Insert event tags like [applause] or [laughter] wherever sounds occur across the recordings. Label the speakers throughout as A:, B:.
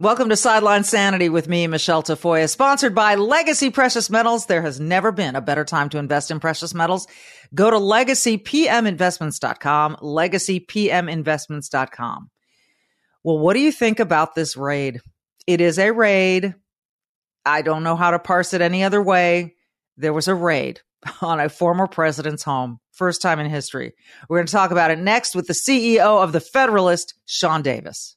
A: Welcome to Sideline Sanity with me, Michele Tafoya, sponsored by Legacy Precious Metals. There has never been a better time to invest in precious metals. Go to legacypminvestments.com, legacypminvestments.com. Well, what do you think about this raid? It is a raid. I don't know how to parse it any other way. There was a raid [laughs] on a former president's home. First time in history. We're going to talk about it next with the CEO of the Federalist, Sean Davis.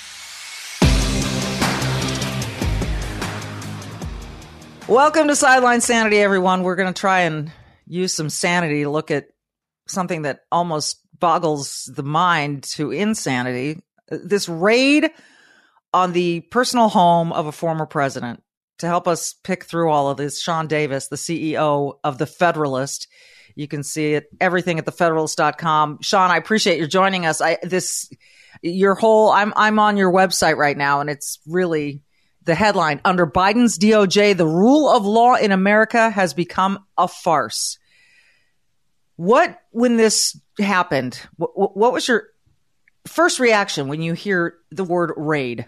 A: Welcome to Sideline Sanity, everyone. We're going to try and use some sanity to look at something that almost boggles the mind to insanity. This raid on the personal home of a former president. To help us pick through all of this, Sean Davis, the CEO of The Federalist. You can see it everything at thefederalist.com. Sean, I appreciate you joining us. I this your whole I'm I'm on your website right now and it's really the headline under Biden's DOJ, the rule of law in America has become a farce. What, when this happened, what, what was your first reaction when you hear the word raid?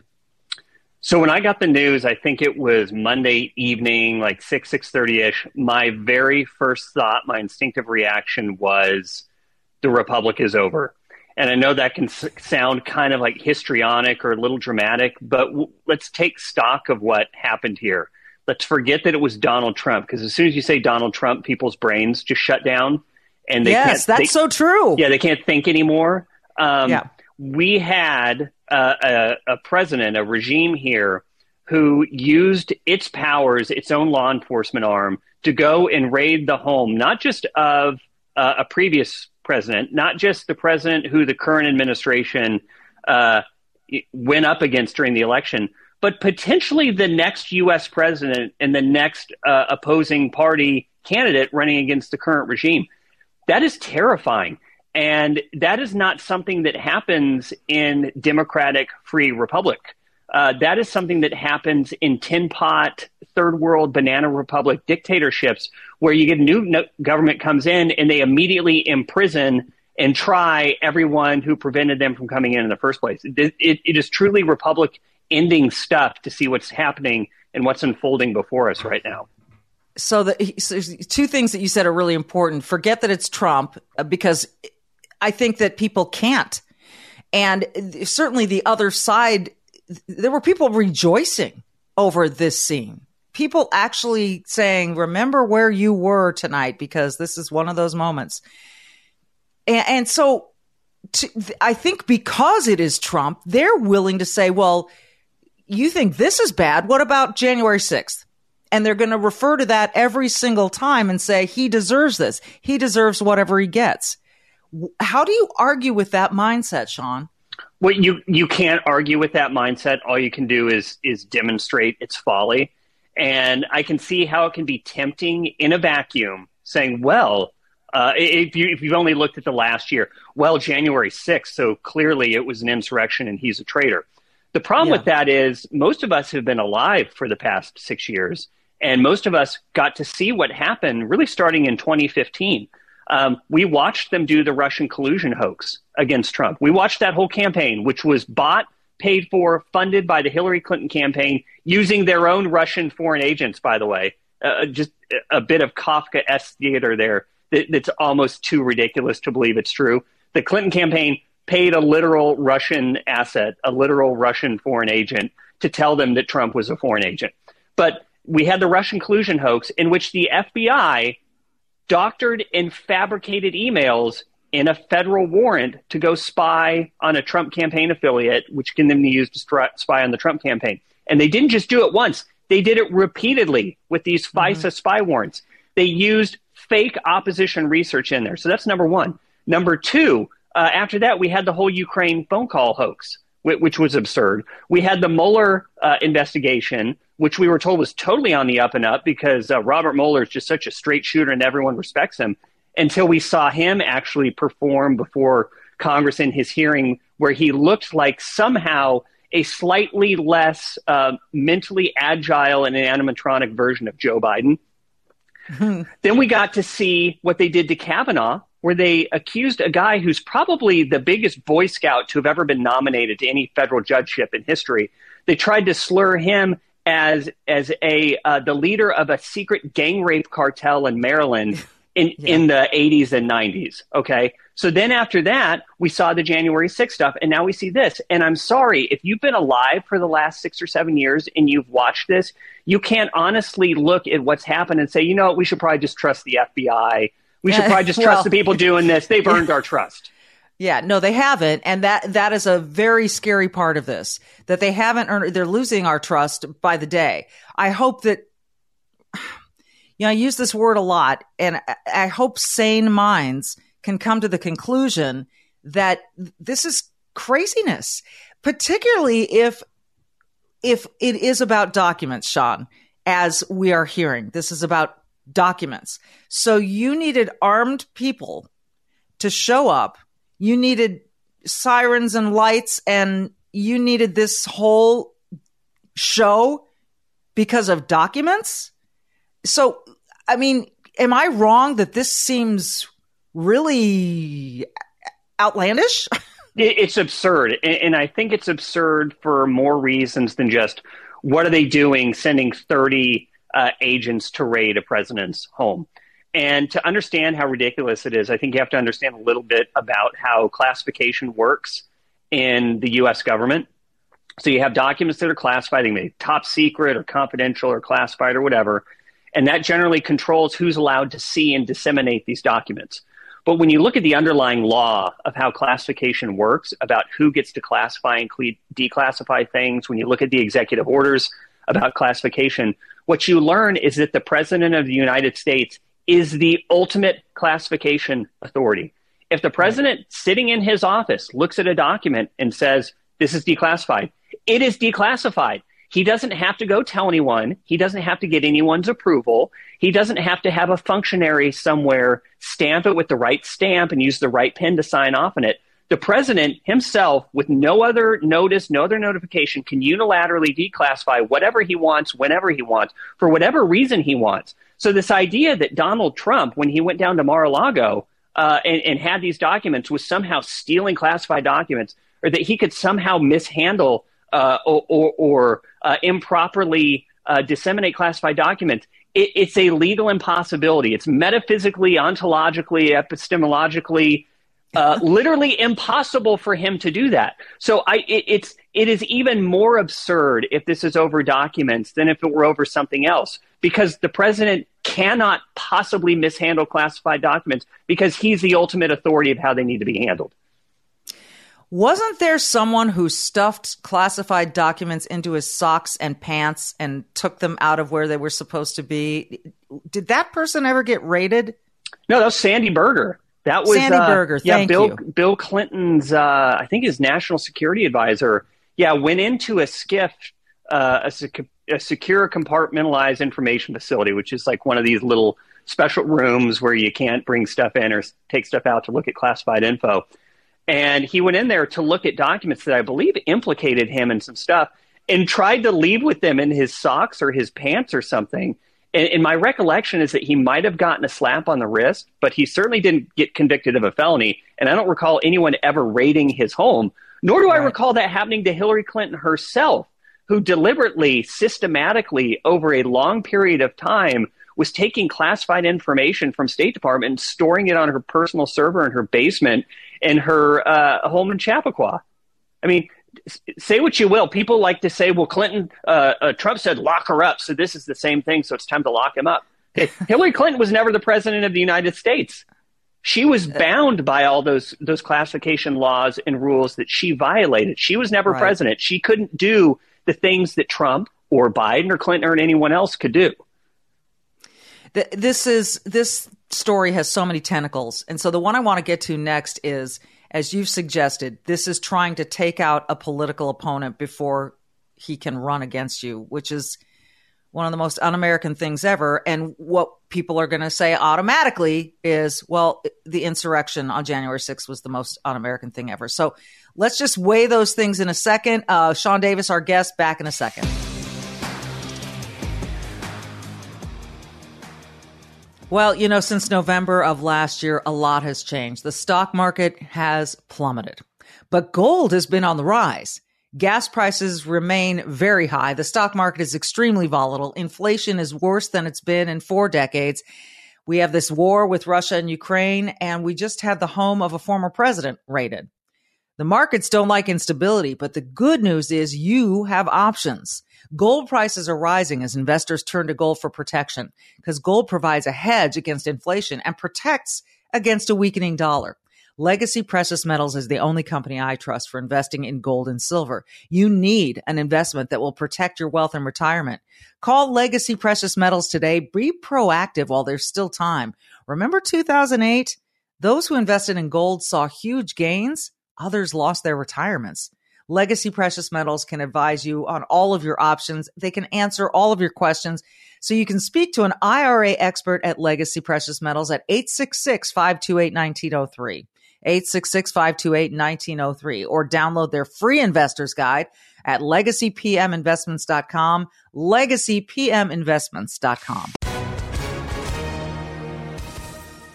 B: So when I got the news, I think it was Monday evening, like six six thirty ish. My very first thought, my instinctive reaction was, the republic is over. And I know that can s- sound kind of like histrionic or a little dramatic, but w- let's take stock of what happened here. Let's forget that it was Donald Trump, because as soon as you say Donald Trump, people's brains just shut down, and they
A: yes, that's
B: they,
A: so true.
B: Yeah, they can't think anymore. Um,
A: Yeah.
B: We had uh, a, a president, a regime here, who used its powers, its own law enforcement arm, to go and raid the home, not just of uh, a previous president, not just the president who the current administration uh, went up against during the election, but potentially the next U.S. president and the next uh, opposing party candidate running against the current regime. That is terrifying. And that is not something that happens in democratic free republic. Uh, that is something that happens in tin pot, third world banana republic dictatorships, where you get a new no- government comes in and they immediately imprison and try everyone who prevented them from coming in in the first place. It, it, it is truly republic ending stuff to see what's happening and what's unfolding before us right now.
A: so the so two things that you said are really important. Forget that it's Trump uh, because I think that people can't. And certainly the other side, there were people rejoicing over this scene. People actually saying, remember where you were tonight because this is one of those moments. And, and so to, I think because it is Trump, they're willing to say, well, you think this is bad. What about January 6th? And they're going to refer to that every single time and say, he deserves this. He deserves whatever he gets. How do you argue with that mindset, Sean?
B: Well, you you can't argue with that mindset. All you can do is is demonstrate its folly, and I can see how it can be tempting in a vacuum, saying, "Well, uh, if you if you've only looked at the last year, well, January sixth, so clearly it was an insurrection and he's a traitor." The problem
A: Yeah.
B: with that is most of us have been alive for the past six years, and most of us got to see what happened really starting in 2015. Um, we watched them do the Russian collusion hoax against Trump. We watched that whole campaign, which was bought, paid for, funded by the Hillary Clinton campaign, using their own Russian foreign agents, by the way. Uh, just a bit of Kafka esque theater there that, that's almost too ridiculous to believe it's true. The Clinton campaign paid a literal Russian asset, a literal Russian foreign agent, to tell them that Trump was a foreign agent. But we had the Russian collusion hoax in which the FBI doctored and fabricated emails in a federal warrant to go spy on a Trump campaign affiliate, which can then be used to spy on the Trump campaign. And they didn't just do it once, they did it repeatedly with these FISA mm-hmm. spy warrants. They used fake opposition research in there. So that's number one. Number two, uh, after that, we had the whole Ukraine phone call hoax, which, was absurd. We had the Mueller uh, investigation, which we were told was totally on the up and up because uh, Robert Mueller is just such a straight shooter and everyone respects him. Until we saw him actually perform before Congress in his hearing, where he looked like somehow a slightly less uh, mentally agile and animatronic version of Joe Biden. [laughs] then we got to see what they did to Kavanaugh, where they accused a guy who's probably the biggest Boy Scout to have ever been nominated to any federal judgeship in history. They tried to slur him as as a uh, the leader of a secret gang rape cartel in Maryland [laughs] in yeah. in the 80s and 90s. Okay, so then after that, we saw the January 6th stuff, and now we see this. And I'm sorry if you've been alive for the last six or seven years and you've watched this, you can't honestly look at what's happened and say, you know, we should probably just trust the FBI. We should uh, probably just trust well, the people doing this. They've earned our trust.
A: Yeah, no, they haven't, and that that is a very scary part of this. That they haven't earned. They're losing our trust by the day. I hope that. [sighs] You know, I use this word a lot, and I hope sane minds can come to the conclusion that this is craziness, particularly if if it is about documents, Sean, as we are hearing. This is about documents. So you needed armed people to show up you needed sirens and lights and you needed this whole show because of documents. So, I mean, am I wrong that this seems really outlandish? [laughs]
B: it's absurd. And I think it's absurd for more reasons than just what are they doing sending 30 uh, agents to raid a president's home. And to understand how ridiculous it is, I think you have to understand a little bit about how classification works in the US government. So you have documents that are classified, they may be top secret or confidential or classified or whatever. And that generally controls who's allowed to see and disseminate these documents. But when you look at the underlying law of how classification works, about who gets to classify and declassify things, when you look at the executive orders about classification, what you learn is that the President of the United States is the ultimate classification authority. If the president sitting in his office looks at a document and says, this is declassified, it is declassified. He doesn't have to go tell anyone. He doesn't have to get anyone's approval. He doesn't have to have a functionary somewhere stamp it with the right stamp and use the right pen to sign off on it. The president himself, with no other notice, no other notification, can unilaterally declassify whatever he wants, whenever he wants, for whatever reason he wants. So this idea that Donald Trump, when he went down to Mar-a-Lago uh, and, and, had these documents, was somehow stealing classified documents, or that he could somehow mishandle uh, or, or, or uh, improperly uh, disseminate classified documents, it, it's a legal impossibility. It's metaphysically, ontologically, epistemologically uh, literally impossible for him to do that. So I, it, it's it is even more absurd if this is over documents than if it were over something else, because the president cannot possibly mishandle classified documents because he's the ultimate authority of how they need to be handled.
A: Wasn't there someone who stuffed classified documents into his socks and pants and took them out of where they were supposed to be? Did that person ever get raided?
B: No, that was Sandy Berger. That was
A: Sandy uh,
B: yeah, Bill
A: you.
B: Bill Clinton's uh, I think his national security advisor. Yeah, went into a SCIF, uh, a, sec- a secure compartmentalized information facility, which is like one of these little special rooms where you can't bring stuff in or take stuff out to look at classified info. And he went in there to look at documents that I believe implicated him in some stuff and tried to leave with them in his socks or his pants or something and, and, my recollection is that he might have gotten a slap on the wrist, but he certainly didn't get convicted of a felony. And I don't recall anyone ever raiding his home, nor do right. I recall that happening to Hillary Clinton herself, who deliberately, systematically, over a long period of time, was taking classified information from State Department and storing it on her personal server in her basement in her uh, home in Chappaqua. I mean, say what you will. People like to say, well, Clinton, uh, uh, Trump said lock her up. So this is the same thing. So it's time to lock him up. [laughs] Hillary Clinton was never the president of the United States. She was uh, bound by all those those classification laws and rules that she violated. She was never right. president. She couldn't do the things that Trump or Biden or Clinton or anyone else could do.
A: This is this story has so many tentacles, and so the one I want to get to next is, as you've suggested, this is trying to take out a political opponent before he can run against you, which is one of the most un-American things ever. And what people are going to say automatically is, well, the insurrection on January 6th was the most un-American thing ever. So let's just weigh those things in a second. Uh, Sean Davis, our guest, back in a second. Well, you know, since November of last year, a lot has changed. The stock market has plummeted, but gold has been on the rise. Gas prices remain very high. The stock market is extremely volatile. Inflation is worse than it's been in four decades. We have this war with Russia and Ukraine, and we just had the home of a former president raided. The markets don't like instability, but the good news is you have options. Gold prices are rising as investors turn to gold for protection because gold provides a hedge against inflation and protects against a weakening dollar. Legacy Precious Metals is the only company I trust for investing in gold and silver. You need an investment that will protect your wealth and retirement. Call Legacy Precious Metals today. Be proactive while there's still time. Remember 2008? Those who invested in gold saw huge gains. Others lost their retirements. Legacy Precious Metals can advise you on all of your options. They can answer all of your questions. So you can speak to an IRA expert at Legacy Precious Metals at 866 528 1903. 866-528-1903 or download their free investor's guide at legacypminvestments.com, legacypminvestments.com.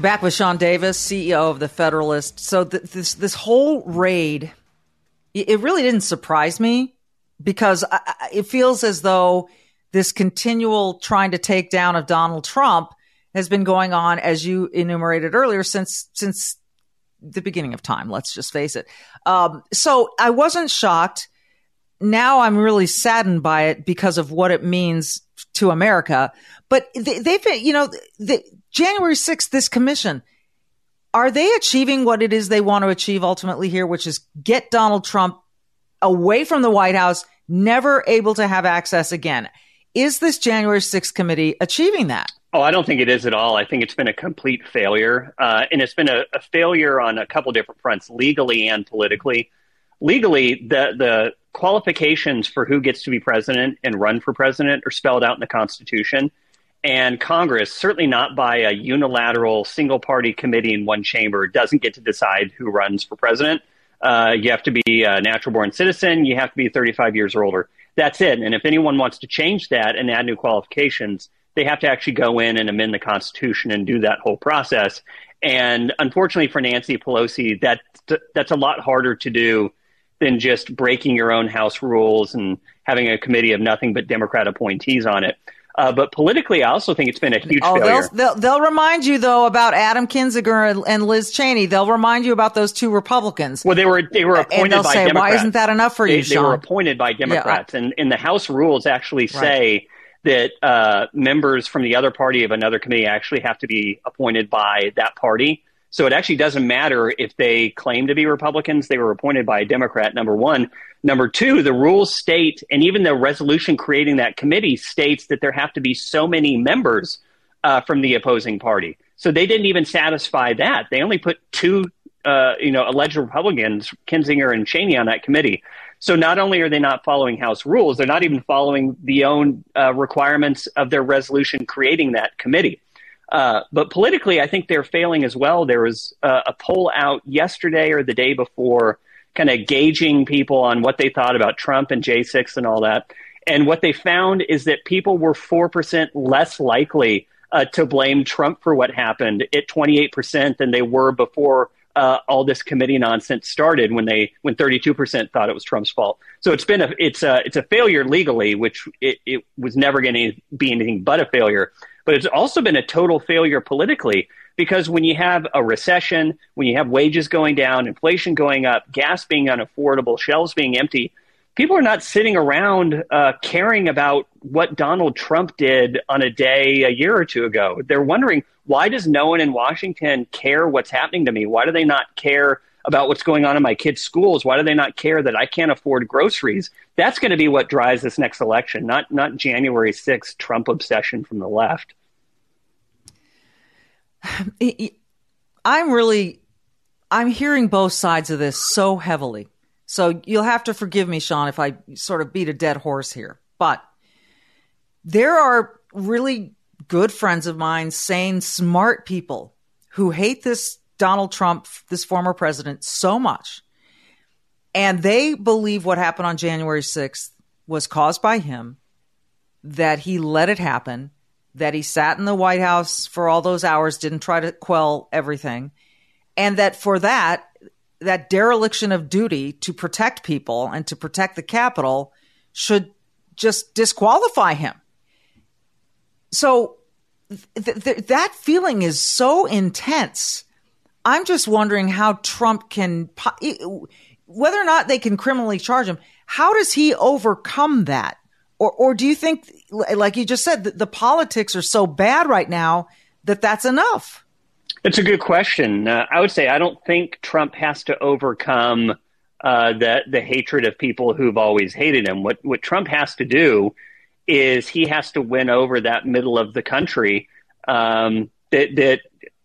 A: Back with Sean Davis, CEO of the Federalist. So th- this this whole raid, it really didn't surprise me because I, it feels as though this continual trying to take down of Donald Trump has been going on, as you enumerated earlier, since since the beginning of time. Let's just face it. Um, so I wasn't shocked. Now I'm really saddened by it because of what it means to America. But they, they've, you know, the, January 6th, this commission, are they achieving what it is they want to achieve ultimately here, which is get Donald Trump away from the White House, never able to have access again? Is this January 6th committee achieving that?
B: Oh, I don't think it is at all. I think it's been a complete failure. Uh, and it's been a, a, failure on a couple different fronts, legally and politically. Legally, the, the qualifications for who gets to be president and run for president are spelled out in the Constitution. And Congress, certainly not by a unilateral single party committee in one chamber, doesn't get to decide who runs for president. Uh, you have to be a natural born citizen, you have to be 35 years or older. That's it. And if anyone wants to change that and add new qualifications, they have to actually go in and amend the Constitution and do that whole process. And unfortunately for Nancy Pelosi, that that's a lot harder to do than just breaking your own House rules and having a committee of nothing but Democrat appointees on it. Uh, but politically, I also think it's been a huge oh,
A: failure. They'll, they'll, they'll, remind you though about Adam Kinzinger and Liz Cheney. They'll remind you about those two Republicans.
B: Well, they were they were appointed
A: and
B: by
A: say,
B: Democrats.
A: Why isn't that enough for
B: they,
A: you?
B: They were appointed by Democrats, yeah, I, and, and the House rules actually say that uh, members from the other party of another committee actually have to be appointed by that party. So it actually doesn't matter if they claim to be Republicans, they were appointed by a Democrat, number one. Number two, the rules state, and even the resolution creating that committee states that there have to be so many members uh, from the opposing party. So they didn't even satisfy that. They only put two, uh, you know, alleged Republicans, Kinzinger and Cheney, on that committee. So not only are they not following House rules, they're not even following the own uh, requirements of their resolution creating that committee. Uh, but politically, I think they're failing as well. There was uh, a poll out yesterday or the day before, kind of gauging people on what they thought about Trump and J6 and all that. And what they found is that people were 4% less likely uh, to blame Trump for what happened at 28% than they were before uh, all this committee nonsense started when they when 32% thought it was Trump's fault. So it's been a it's a it's a failure legally, which it, it was never going to be anything but a failure. But it's also been a total failure politically because when you have a recession, when you have wages going down, inflation going up, gas being unaffordable, shelves being empty, people are not sitting around uh, caring about what Donald Trump did on a day a year or two ago. They're wondering why does no one in Washington care what's happening to me? Why do they not care about what's going on in my kids' schools? Why do they not care that I can't afford groceries? That's going to be what drives this next election, not not January 6th Trump obsession from the left. [sighs]
A: I'm really I'm hearing both sides of this so heavily so you'll have to forgive me, Sean, if I sort of beat a dead horse here. But there are really good friends of mine, sane, smart people who hate this Donald Trump, this former president, so much. And they believe what happened on January 6th was caused by him, that he let it happen, that he sat in the White House for all those hours, didn't try to quell everything, and that for that, that dereliction of duty to protect people and to protect the Capitol should just disqualify him. So th- th- that feeling is so intense. I'm just wondering how Trump can, whether or not they can criminally charge him, how does he overcome that? Or, or do you think, like you just said, the politics are so bad right now that that's enough?
B: It's a good question. Uh, I would say I don't think Trump has to overcome uh, the the hatred of people who've always hated him. What what Trump has to do is he has to win over that middle of the country um, that that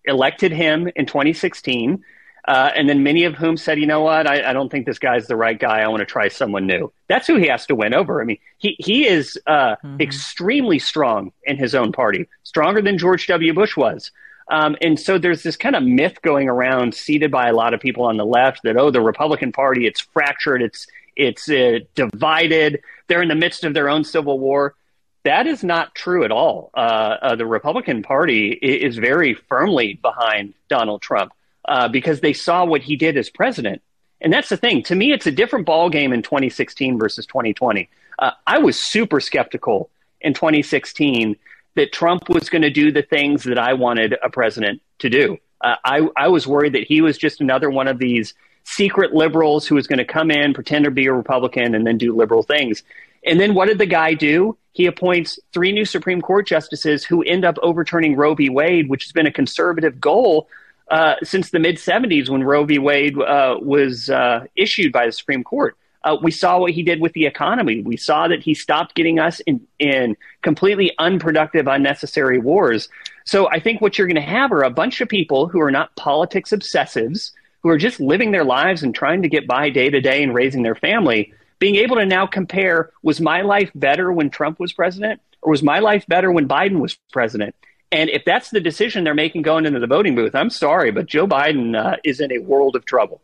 B: elected him in 2016. Uh, and then many of whom said, you know what, I, I, don't think this guy's the right guy. I want to try someone new. That's who he has to win over. I mean, he, he is uh, mm-hmm. extremely strong in his own party, stronger than George W. Bush was. Um, and so there's this kind of myth going around, seeded by a lot of people on the left, that oh, the Republican Party it's fractured, it's it's uh, divided, they're in the midst of their own civil war. That is not true at all. Uh, uh, the Republican Party is very firmly behind Donald Trump uh, because they saw what he did as president, and that's the thing. To me, it's a different ballgame in 2016 versus 2020. Uh, I was super skeptical in 2016 that Trump was going to do the things that I wanted a president to do. Uh, I, I was worried that he was just another one of these secret liberals who was going to come in, pretend to be a Republican, and then do liberal things. And then what did the guy do? He appoints three new Supreme Court justices who end up overturning Roe v. Wade, which has been a conservative goal uh, since the mid 70s when Roe v. Wade uh, was uh, issued by the Supreme Court. Uh, we saw what he did with the economy. We saw that he stopped getting us in, in completely unproductive, unnecessary wars. So I think what you're going to have are a bunch of people who are not politics obsessives, who are just living their lives and trying to get by day to day and raising their family, being able to now compare was my life better when Trump was president or was my life better when Biden was president? And if that's the decision they're making going into the voting booth, I'm sorry, but Joe Biden uh, is in a world of trouble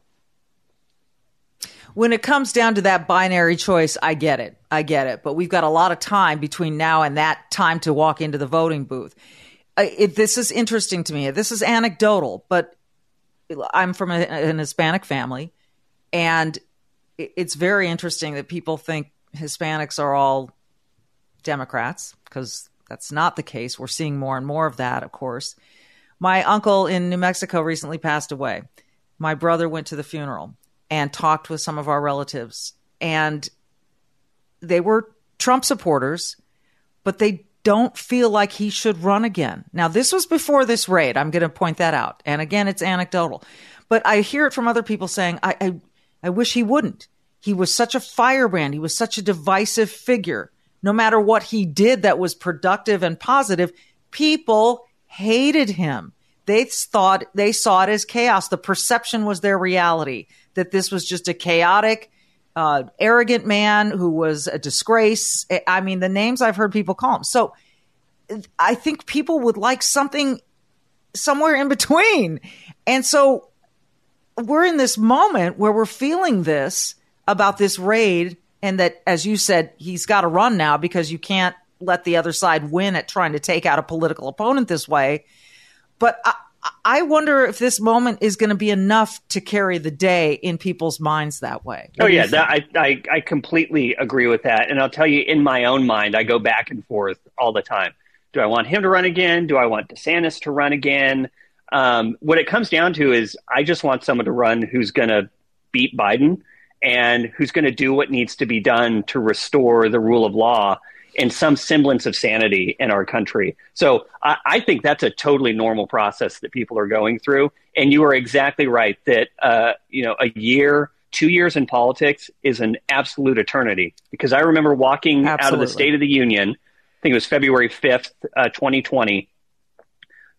A: when it comes down to that binary choice, I get it. I get it. But we've got a lot of time between now and that time to walk into the voting booth. It, this is interesting to me. This is anecdotal, but I'm from a, an Hispanic family, and it's very interesting that people think Hispanics are all Democrats because that's not the case. We're seeing more and more of that, of course. My uncle in New Mexico recently passed away. My brother went to the funeral and talked with some of our relatives. And they were Trump supporters, but they don't feel like he should run again. Now, this was before this raid. I'm going to point that out. And again, it's anecdotal, but I hear it from other people saying, I, I, I wish he wouldn't. He was such a firebrand. He was such a divisive figure. No matter what he did that was productive and positive, people hated him. They thought they saw it as chaos. The perception was their reality that this was just a chaotic, uh, arrogant man who was a disgrace. I mean, the names I've heard people call him. So I think people would like something somewhere in between. And so we're in this moment where we're feeling this about this raid and that, as you said, he's got to run now because you can't let the other side win at trying to take out a political opponent this way. But I, I wonder if this moment is going to be enough to carry the day in people's minds that way.
B: What oh yeah, that, I, I I completely agree with that, and I'll tell you, in my own mind, I go back and forth all the time. Do I want him to run again? Do I want DeSantis to run again? Um, what it comes down to is, I just want someone to run who's going to beat Biden and who's going to do what needs to be done to restore the rule of law and some semblance of sanity in our country. So I, I, think that's a totally normal process that people are going through. And you are exactly right that uh, you know a year, two years in politics is an absolute eternity. Because I remember walking Absolutely. out of the State of the Union, I think it was February fifth, uh, twenty twenty.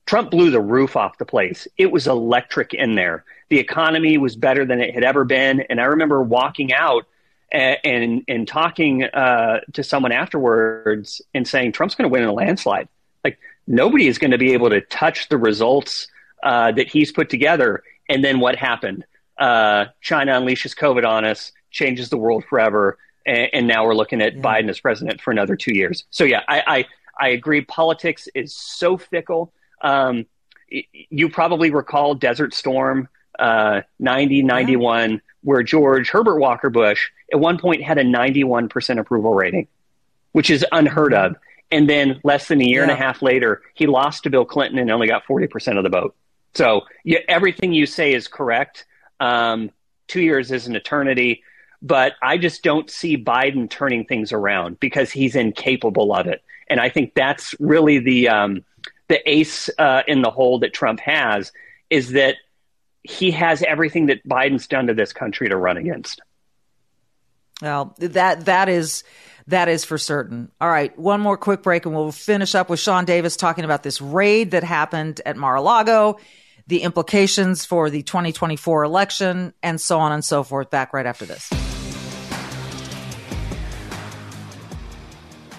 B: Trump blew the roof off the place. It was electric in there. The economy was better than it had ever been. And I remember walking out and and, talking uh, to someone afterwards and saying Trump's going to win in a landslide. Like nobody is going to be able to touch the results uh, that he's put together. And then what happened? Uh, China unleashes COVID on us, changes the world forever, and, and now we're looking at yeah. Biden as president for another two years. So yeah, I I, I agree. Politics is so fickle. Um, you probably recall Desert Storm uh, 90, 91. Where George Herbert Walker Bush at one point had a 91% approval rating, which is unheard of. And then less than a year yeah. and a half later, he lost to Bill Clinton and only got 40% of the vote. So yeah, everything you say is correct. Um, two years is an eternity, but I just don't see Biden turning things around because he's incapable of it. And I think that's really the um, the ace uh, in the hole that Trump has is that he has everything that Biden's done to this country to run against.
A: Well, that that is that is for certain. All right, one more quick break, and we'll finish up with Sean Davis talking about this raid that happened at Mar-a-Lago, the implications for the 2024 election, and so on and so forth. Back right after this.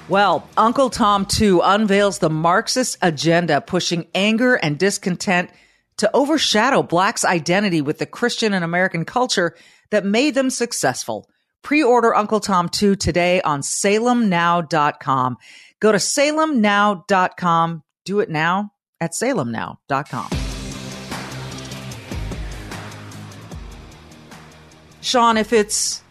A: Well, Uncle Tom 2 unveils the Marxist agenda, pushing anger and discontent to overshadow blacks' identity with the Christian and American culture that made them successful. Pre-order Uncle Tom 2 today on salemnow.com. Go to salemnow.com. Do it now at salemnow.com. Sean, if it's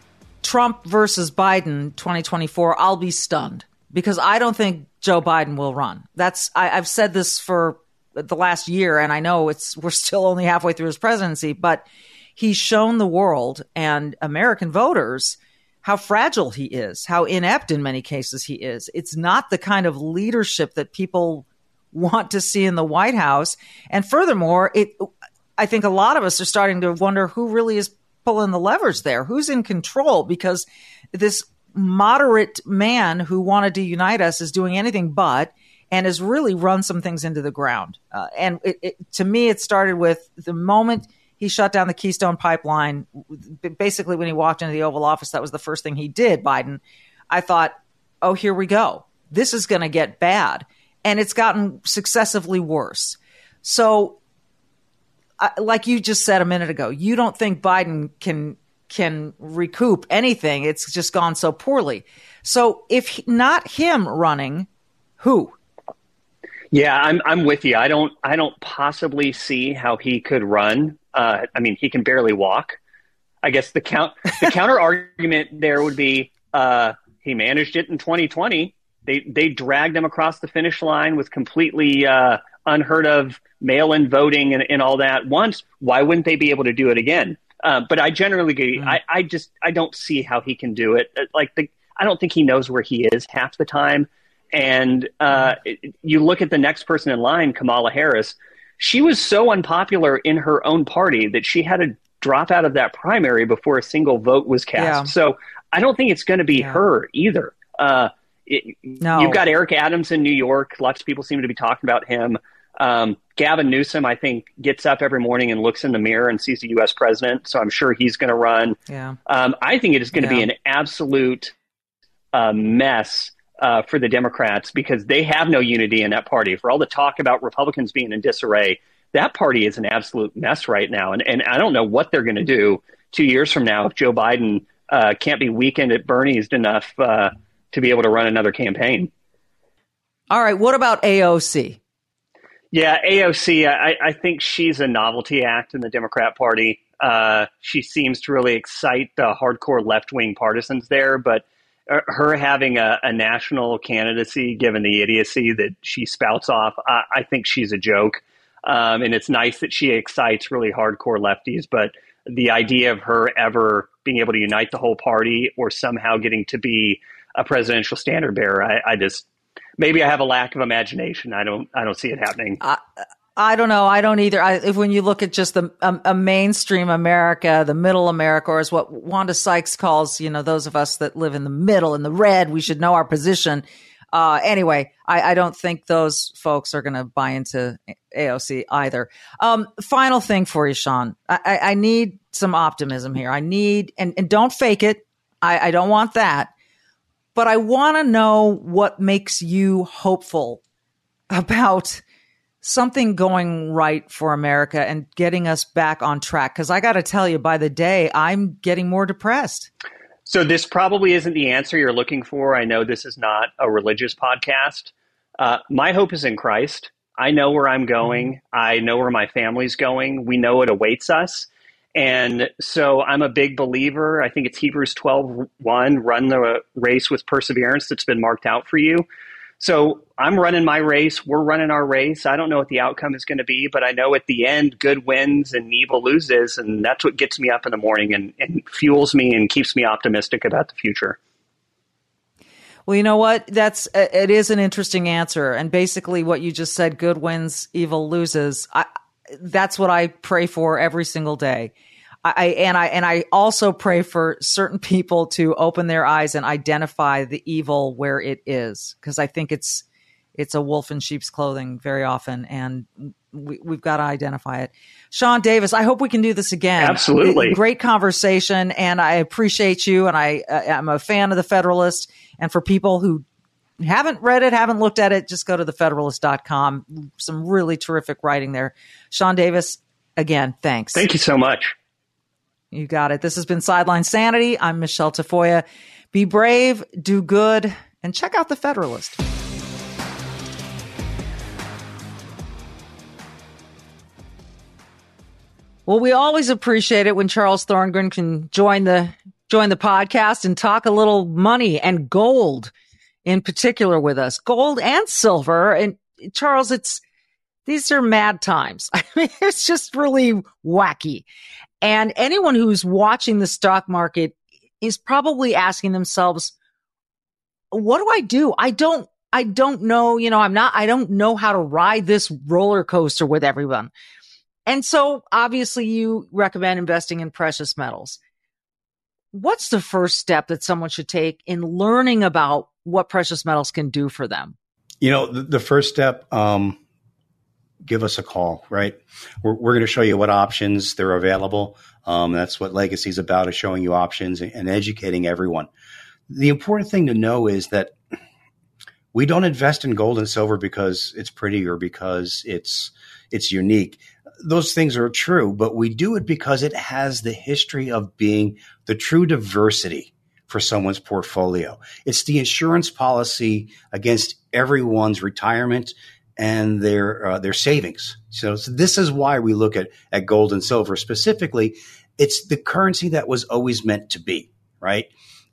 A: Trump versus Biden 2024, I'll be stunned because I don't think Joe Biden will run. That's I, have said this for the last year, and I know it's we're still only halfway through his presidency, but he's shown the world and American voters how fragile he is, how inept in many cases he is. It's not the kind of leadership that people want to see in the White House. And furthermore, it I think a lot of us are starting to wonder who really is pulling the levers there, who's in control because this moderate man who wanted to unite us is doing anything but and has really run some things into the ground. Uh, and it, it, to me, it started with the moment he shut down the Keystone Pipeline. Basically, when he walked into the Oval Office, that was the first thing he did, Biden. I thought, oh, here we go. This is going to get bad. And it's gotten successively worse. So, uh, like you just said a minute ago, you don't think Biden can can recoup anything. It's just gone so poorly. So, if not him running, who?
B: Yeah, I'm I'm with you. I don't I don't possibly see how he could run. Uh, I mean, he can barely walk. I guess the count the [laughs] counter argument there would be uh, he managed it in 2020. They they dragged him across the finish line with completely uh, unheard of mail-in voting and, and all that once. Why wouldn't they be able to do it again? Uh, but I generally agree. Mm-hmm. I, I just I don't see how he can do it. Like the I don't think he knows where he is half the time And uh, you look at the next person in line, Kamala Harris. She was so unpopular in her own party that she had to drop out of that primary before a single vote was cast. Yeah. So I don't think it's going to be yeah. her either. Uh, it, no. You've got Eric Adams in New York. Lots of people seem to be talking about him. Um, Gavin Newsom, I think, gets up every morning and looks in the mirror and sees the U.S. president. So I'm sure he's going to run.
A: Yeah.
B: Um, I think it is going to yeah. be an absolute uh, mess uh, for the Democrats because they have no unity in that party. For all the talk about Republicans being in disarray, that party is an absolute mess right now. And, and I don't know what they're going to do two years from now if Joe Biden uh, can't be weakened at Bernie's enough uh, to be able to run another campaign.
A: All right. What about AOC?
B: Yeah, AOC, I, I think she's a novelty act in the Democrat Party. Uh, she seems to really excite the hardcore left wing partisans there, but her having a, a, national candidacy, given the idiocy that she spouts off, I, I think she's a joke. Um, and it's nice that she excites really hardcore lefties, but the idea of her ever being able to unite the whole party or somehow getting to be a presidential standard bearer, I, I just maybe I have a lack of imagination. I don't I don't see it happening.
A: I don't know. I don't either. I, if when you look at just the um, a mainstream America, the middle America, or as what Wanda Sykes calls, you know, those of us that live in the middle in the red, we should know our position. Uh, anyway, I, I, don't think those folks are going to buy into AOC either. Um, final thing for you, Sean. I, I, need some optimism here. I need, and, and don't fake it. I, I don't want that but I want to know what makes you hopeful about something going right for America and getting us back on track. Because I got to tell you, by the day, I'm getting more depressed.
B: So, this probably isn't the answer you're looking for. I know this is not a religious podcast. Uh, my hope is in Christ. I know where I'm going. Mm-hmm. I know where my family's going. We know it awaits us. And so I'm a big believer. I think it's Hebrews 12 1, run the race with perseverance that's been marked out for you. So I'm running my race. We're running our race. I don't know what the outcome is going to be, but I know at the end, good wins and evil loses. And that's what gets me up in the morning and, and fuels me and keeps me optimistic about the future.
A: Well, you know what? That's uh, it is an interesting answer, and basically what you just said: good wins, evil loses. I, that's what I pray for every single day. I, and I and I also pray for certain people to open their eyes and identify the evil where it is because I think it's it's a wolf in sheep's clothing very often and we, have got to identify it. Sean Davis, I hope we can do this again.
B: Absolutely.
A: Great conversation and I appreciate you and I uh, I'm a fan of the Federalist and for people who haven't read it, haven't looked at it, just go to thefederalist.com. Some really terrific writing there. Sean Davis, again, thanks.
B: Thank you so much.
A: You got it. This has been Sideline Sanity. I'm Michele Tafoya. Be brave, do good, and check out The Federalist. Well, we always appreciate it when Charles Thorngren can join the join the podcast and talk a little money and gold in particular with us, gold and silver. And Charles, it's, these are mad times. [laughs] I mean, it's just really wacky. And anyone who's watching the stock market is probably asking themselves, what do I do? I don't, I don't know, you know, I'm not, I don't know how to ride this roller coaster with everyone. And so obviously you recommend investing in precious metals. What's the first step that someone should take in learning about what precious metals can do for them?
C: You know, the, the first step, um, give us a call, right? We're, we're going to show you what options they're available. Um, that's what Legacy is about, is showing you options and, and educating everyone. The important thing to know is that we don't invest in gold and silver because it's pretty or because it's it's unique. Those things are true, but we do it because it has the history of being the true diversity for someone's portfolio. It's the insurance policy against everyone's retirement and their uh, their savings. So, so, this is why we look at at gold and silver specifically. It's the currency that was always meant to be, right?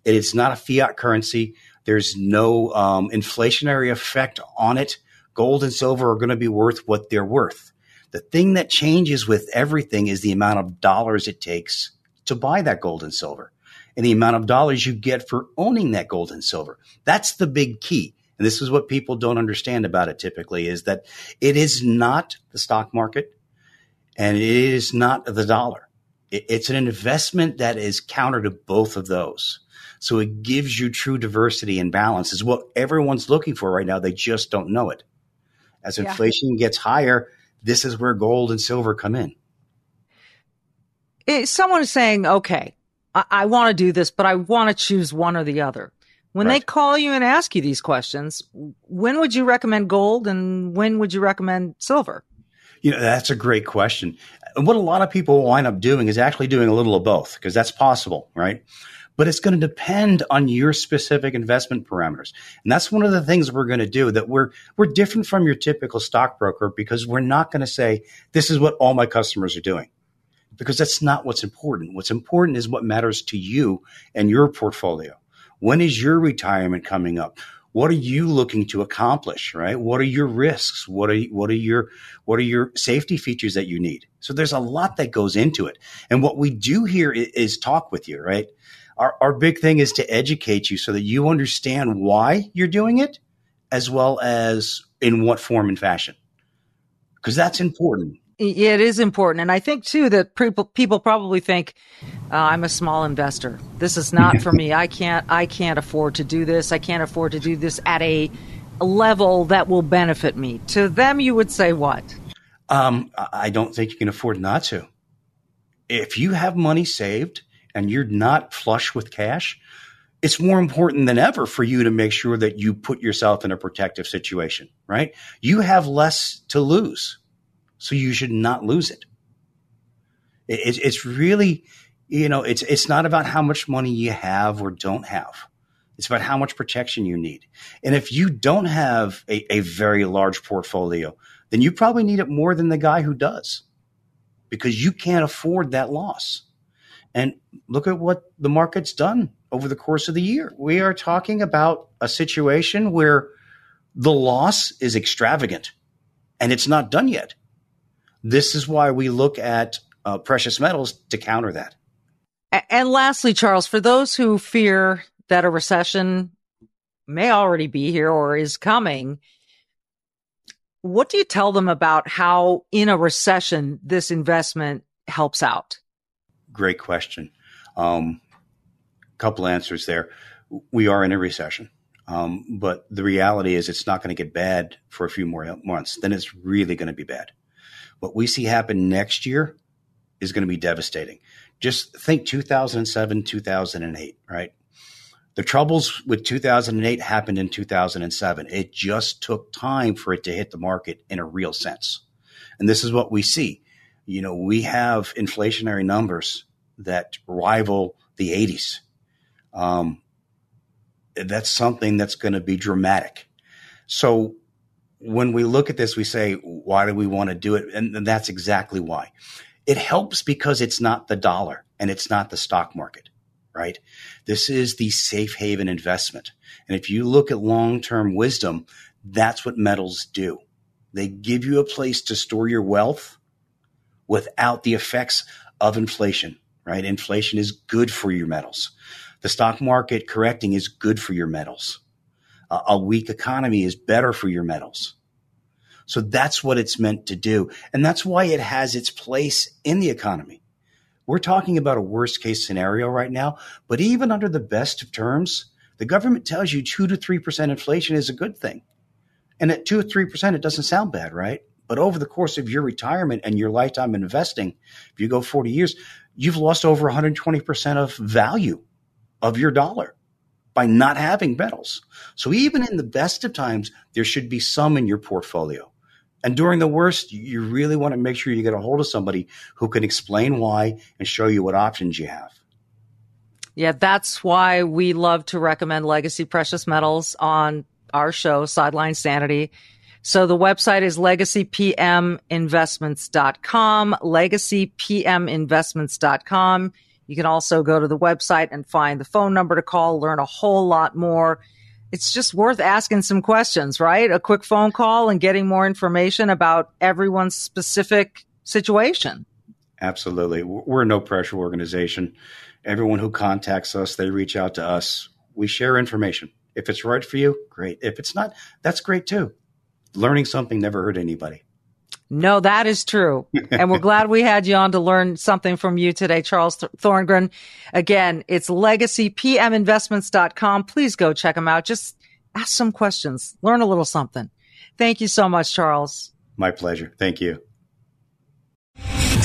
C: It is not a fiat currency. There's no um, inflationary effect on it. Gold and silver are going to be worth what they're worth. The thing that changes with everything is the amount of dollars it takes to buy that gold and silver and the amount of dollars you get for owning that gold and silver. That's the big key. And this is what people don't understand about it typically, is that it is not the stock market and it is not the dollar. It's an investment that is counter to both of those. So it gives you true diversity and balance is what everyone's looking for right now. They just don't know it. As yeah. inflation gets higher, this is where gold and silver come in.
A: Someone is saying, okay, I, I want to do this, but I want to choose one or the other. When right. they call you and ask you these questions, when would you recommend gold and when would you recommend silver?
C: You know, that's a great question. And what a lot of people wind up doing is actually doing a little of both because that's possible, right? But it's going to depend on your specific investment parameters. And that's one of the things we're going to do that we're, we're different from your typical stockbroker because we're not going to say, this is what all my customers are doing because that's not what's important. What's important is what matters to you and your portfolio. When is your retirement coming up? What are you looking to accomplish, right? What are your risks? What are what are your what are your safety features that you need? So there's a lot that goes into it. And what we do here is, talk with you, right? Our our big thing is to educate you so that you understand why you're doing it as well as in what form and fashion. Because that's important.
A: It is important. And I think too that people, people probably think uh, I'm a small investor. This is not for me. I can't, I can't afford to do this. I can't afford to do this at a level that will benefit me. To them, you would say what?
C: Um, I don't think you can afford not to. If you have money saved and you're not flush with cash, it's more important than ever for you to make sure that you put yourself in a protective situation, right? You have less to lose so you should not lose it. it. It's really, you know, it's it's not about how much money you have or don't have. It's about how much protection you need. And if you don't have a, a very large portfolio, then you probably need it more than the guy who does because you can't afford that loss. And look at what the market's done over the course of the year. We are talking about a situation where the loss is extravagant and it's not done yet. This is why we look at uh, precious metals to counter that.
A: And lastly, Charles, for those who fear that a recession may already be here or is coming, what do you tell them about how in a recession this investment helps out?
C: Great question. Um, couple answers there. We are in a recession. Um, but the reality is it's not going to get bad for a few more months. Then it's really going to be bad what we see happen next year is going to be devastating. Just think 2007, 2008, right? The troubles with 2008 happened in 2007. It just took time for it to hit the market in a real sense. And this is what we see. You know, we have inflationary numbers that rival the 80s. Um, that's something that's going to be dramatic. So when we look at this, we say, why do we want to do it? And that's exactly why. It helps because it's not the dollar and it's not the stock market, right? This is the safe haven investment. And if you look at long term wisdom, that's what metals do. They give you a place to store your wealth without the effects of inflation, right? Inflation is good for your metals. The stock market correcting is good for your metals a weak economy is better for your metals. So that's what it's meant to do. And that's why it has its place in the economy. We're talking about a worst case scenario right now, but even under the best of terms, the government tells you 2 to 3% inflation is a good thing. And at 2 or 3%, it doesn't sound bad, right? But over the course of your retirement and your lifetime investing, if you go 40 years, you've lost over 120% of value of your dollar by not having metals. So even in the best of times, there should be some in your portfolio. And during the worst, you really want to make sure you get a hold of somebody who can explain why and show you what options you have.
A: Yeah, that's why we love to recommend Legacy Precious Metals on our show, Sideline Sanity. So the website is legacypminvestments.com, legacypminvestments.com. You can also go to the website and find the phone number to call, learn a whole lot more. It's just worth asking some questions, right? A quick phone call and getting more information about everyone's specific situation.
C: Absolutely. We're a no pressure organization. Everyone who contacts us, they reach out to us. We share information. If it's right for you, great. If it's not, that's great too. Learning something never hurt anybody.
A: No, that is true. and we're glad we had you on to learn something from you today, Charles Thorngren. Again, it's legacypminvestments.com. Please go check them out. Just ask some questions, learn a little something. Thank you so much, Charles.
C: My pleasure. Thank you.